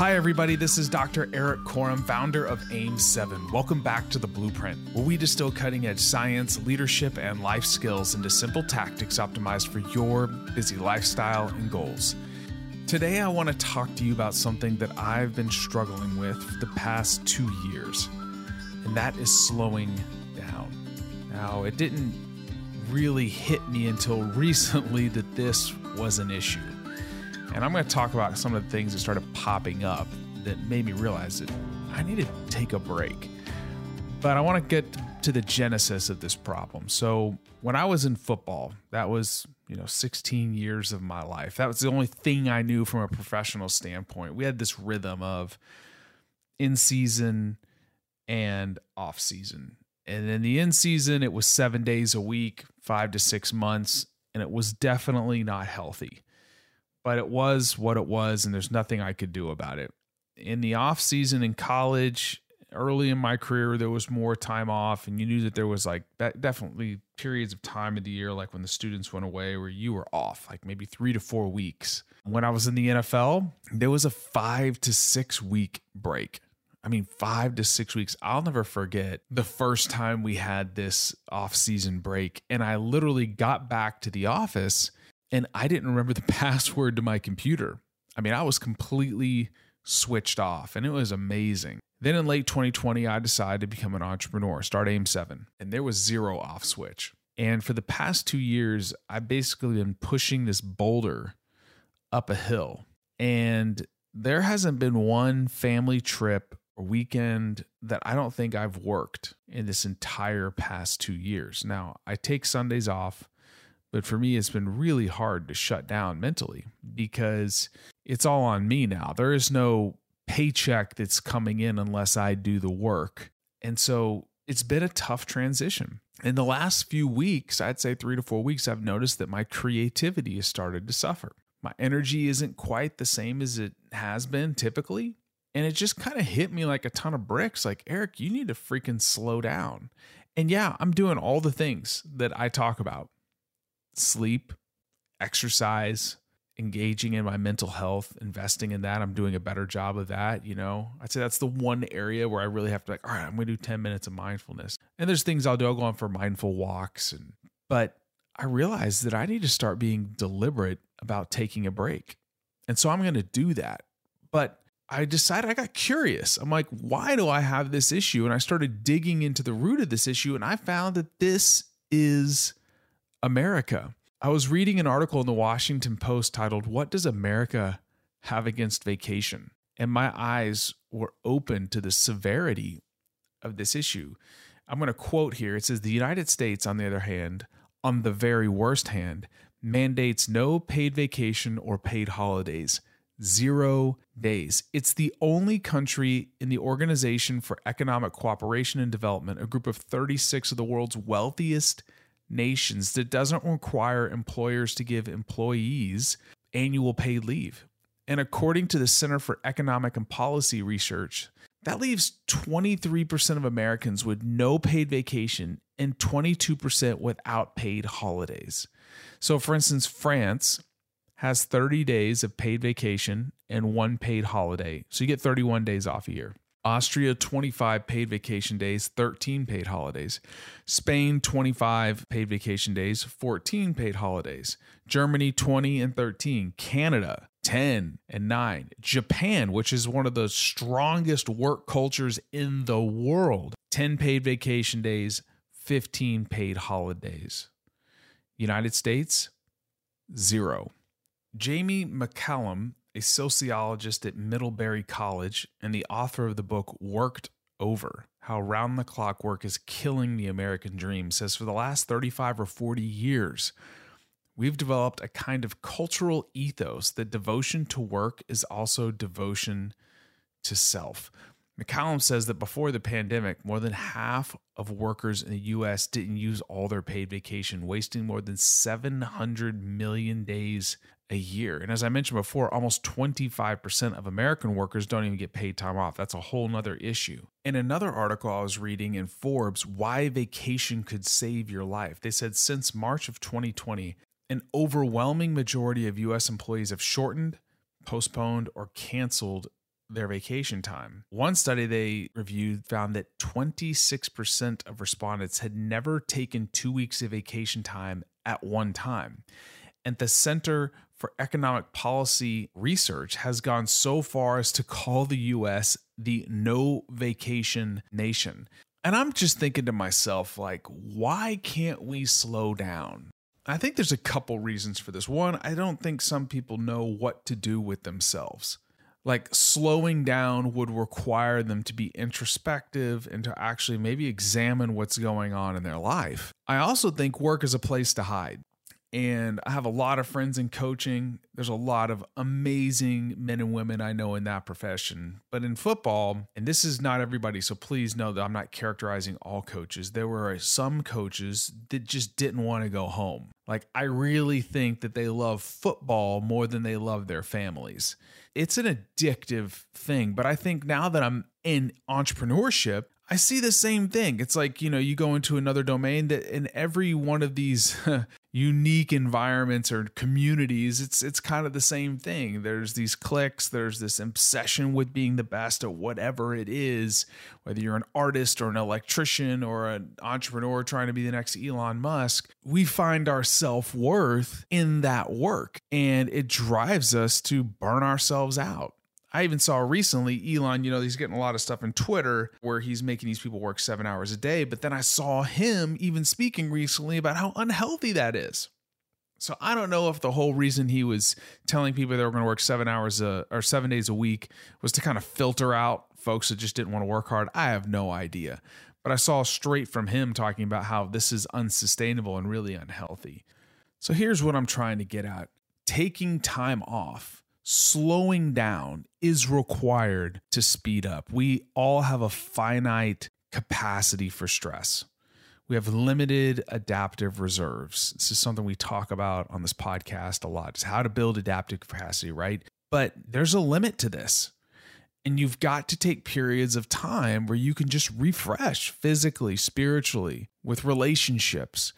Hi, everybody. This is Dr. Erik Korem, founder of AIM7. Welcome back to The Blueprint, where we distill cutting edge science, leadership, and life skills into simple tactics optimized for your busy lifestyle and goals. Today, I want to talk to you about something that I've been struggling with for the past two years, and that is slowing down. Now, it didn't really hit me until recently that this was an issue. And I'm going to talk about some of the things that started popping up that made me realize that I need to take a break. But I want to get to the genesis of this problem. So, when I was in football, that was, you know, 16 years of my life. That was the only thing I knew from a professional standpoint. We had this rhythm of in season and off season. And in the in season, it was seven days a week, five to six months, and it was definitely not healthy but it was what it was, and there's nothing I could do about it. In the off season in college, early in my career, there was more time off, and you knew that there was like definitely periods of time of the year, like when the students went away, where you were off, like maybe three to four weeks. When I was in the NFL, there was a five to six week break. I mean, five to six weeks. I'll never forget the first time we had this off season break, and I literally got back to the office and I didn't remember the password to my computer. I mean, I was completely switched off and it was amazing. Then in late 2020, I decided to become an entrepreneur, start AIM7, and there was zero off switch. And for the past two years, I've basically been pushing this boulder up a hill. And there hasn't been one family trip or weekend that I don't think I've worked in this entire past two years. Now, I take Sundays off but for me, it's been really hard to shut down mentally because it's all on me now. There is no paycheck that's coming in unless I do the work. And so it's been a tough transition. In the last few weeks, I'd say three to four weeks, I've noticed that my creativity has started to suffer. My energy isn't quite the same as it has been typically. And it just kind of hit me like a ton of bricks like, Erik, you need to freaking slow down. And yeah, I'm doing all the things that I talk about sleep, exercise, engaging in my mental health, investing in that. I'm doing a better job of that. You know, I'd say that's the one area where I really have to like, all right, I'm going to do 10 minutes of mindfulness. And there's things I'll do. I'll go on for mindful walks. And, but I realized that I need to start being deliberate about taking a break. And so I'm going to do that. But I decided I got curious. I'm like, why do I have this issue? And I started digging into the root of this issue. And I found that this is America. I was reading an article in the Washington Post titled, What Does America Have Against Vacation? And my eyes were open to the severity of this issue. I'm going to quote here. It says, The United States, on the other hand, on the very worst hand, mandates no paid vacation or paid holidays. Zero days. It's the only country in the Organization for Economic Cooperation and Development, a group of 36 of the world's wealthiest nations that doesn't require employers to give employees annual paid leave. And according to the Center for Economic and Policy Research, that leaves 23% of Americans with no paid vacation and 22% without paid holidays. So, for instance, France has 30 days of paid vacation and one paid holiday. So, you get 31 days off a year. Austria, 25 paid vacation days, 13 paid holidays. Spain, 25 paid vacation days, 14 paid holidays. Germany, 20 and 13. Canada, 10 and 9. Japan, which is one of the strongest work cultures in the world, 10 paid vacation days, 15 paid holidays. United States, zero. Jamie McCallum a sociologist at Middlebury College and the author of the book Worked Over How Round the Clock Work is Killing the American Dream, says for the last 35 or 40 years, we've developed a kind of cultural ethos that devotion to work is also devotion to self. McCallum says that before the pandemic, more than half of workers in the US didn't use all their paid vacation, wasting more than 700 million days a year. And as I mentioned before, almost 25% of American workers don't even get paid time off. That's a whole nother issue. In another article I was reading in Forbes, why vacation could save your life, they said since March of 2020, an overwhelming majority of US employees have shortened, postponed, or canceled their vacation time. One study they reviewed found that 26% of respondents had never taken two weeks of vacation time at one time. And the Center for Economic Policy Research has gone so far as to call the US the no vacation nation. And I'm just thinking to myself, like, why can't we slow down? I think there's a couple reasons for this. One, I don't think some people know what to do with themselves. Like, slowing down would require them to be introspective and to actually maybe examine what's going on in their life. I also think work is a place to hide and I have a lot of friends in coaching. There's a lot of amazing men and women I know in that profession. But in football, and this is not everybody, so please know that I'm not characterizing all coaches. There were some coaches that just didn't want to go home. Like, I really think that they love football more than they love their families. It's an addictive thing. But I think now that I'm in entrepreneurship, I see the same thing. It's like, you know, you go into another domain that in every one of these unique environments or communities, it's it's kind of the same thing. There's these cliques there's this obsession with being the best at whatever it is, whether you're an artist or an electrician or an entrepreneur trying to be the next Elon Musk. We find our self-worth in that work and it drives us to burn ourselves out. I even saw recently Elon, you know, he's getting a lot of stuff in Twitter where he's making these people work seven hours a day. But then I saw him even speaking recently about how unhealthy that is. So I don't know if the whole reason he was telling people they were going to work seven hours a, or seven days a week was to kind of filter out folks that just didn't want to work hard. I have no idea. But I saw straight from him talking about how this is unsustainable and really unhealthy. So here's what I'm trying to get at taking time off slowing down is required to speed up. We all have a finite capacity for stress. We have limited adaptive reserves. This is something we talk about on this podcast a lot. It's how to build adaptive capacity, right? But there's a limit to this. And you've got to take periods of time where you can just refresh physically, spiritually, with relationships.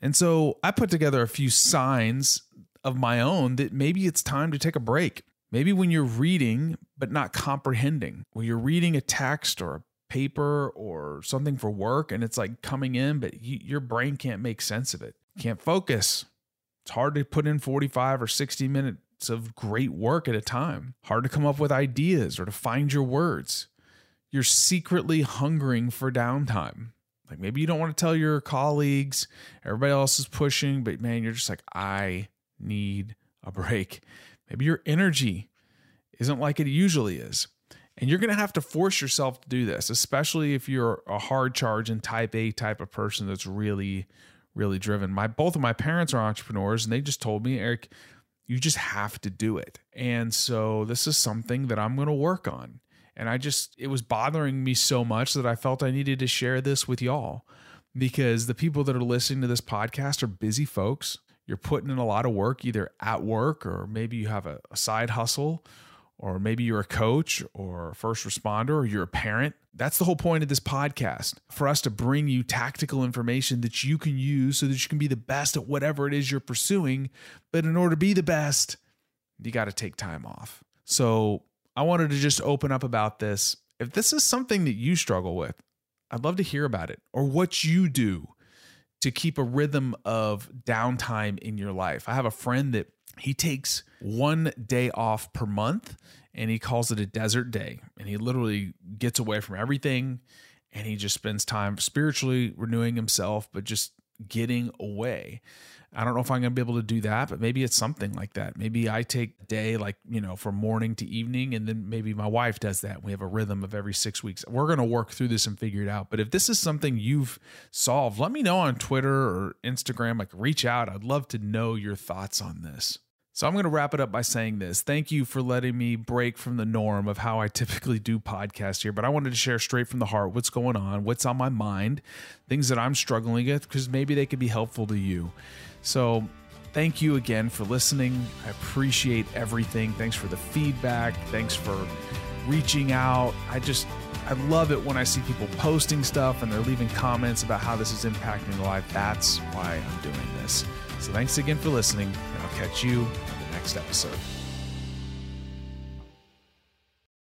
And so I put together a few signs of my own that maybe it's time to take a break. Maybe when you're reading but not comprehending, when you're reading a text or a paper or something for work and it's like coming in, but you, your brain can't make sense of it, can't focus. It's hard to put in 45 or 60 minutes of great work at a time, hard to come up with ideas or to find your words. You're secretly hungering for downtime. Like maybe you don't want to tell your colleagues, everybody else is pushing, but man, you're just like, I need a break. Maybe your energy isn't like it usually is. And you're going to have to force yourself to do this, especially if you're a hard charge and type A type of person that's really, really driven. My both of my parents are entrepreneurs, and they just told me, Erik, you just have to do it. And so this is something that I'm going to work on. And I just, it was bothering me so much that I felt I needed to share this with y'all because the people that are listening to this podcast are busy folks you're putting in a lot of work either at work or maybe you have a, a side hustle or maybe you're a coach or a first responder or you're a parent. That's the whole point of this podcast for us to bring you tactical information that you can use so that you can be the best at whatever it is you're pursuing. But in order to be the best, you got to take time off. So I wanted to just open up about this. If this is something that you struggle with, I'd love to hear about it or what you do to keep a rhythm of downtime in your life. I have a friend that he takes one day off per month and he calls it a desert day. And he literally gets away from everything and he just spends time spiritually renewing himself, but just getting away. I don't know if I'm going to be able to do that, but maybe it's something like that. Maybe I take a day like, you know, from morning to evening, and then maybe my wife does that. We have a rhythm of every six weeks. We're going to work through this and figure it out. But if this is something you've solved, let me know on Twitter or Instagram. Like, reach out. I'd love to know your thoughts on this. So I'm going to wrap it up by saying this. Thank you for letting me break from the norm of how I typically do podcasts here, but I wanted to share straight from the heart what's going on, what's on my mind, things that I'm struggling with because maybe they could be helpful to you. So thank you again for listening. I appreciate everything. Thanks for the feedback. Thanks for reaching out. I just I love it when I see people posting stuff and they're leaving comments about how this is impacting their life. That's why I'm doing this. So thanks again for listening, and I'll catch you next episode.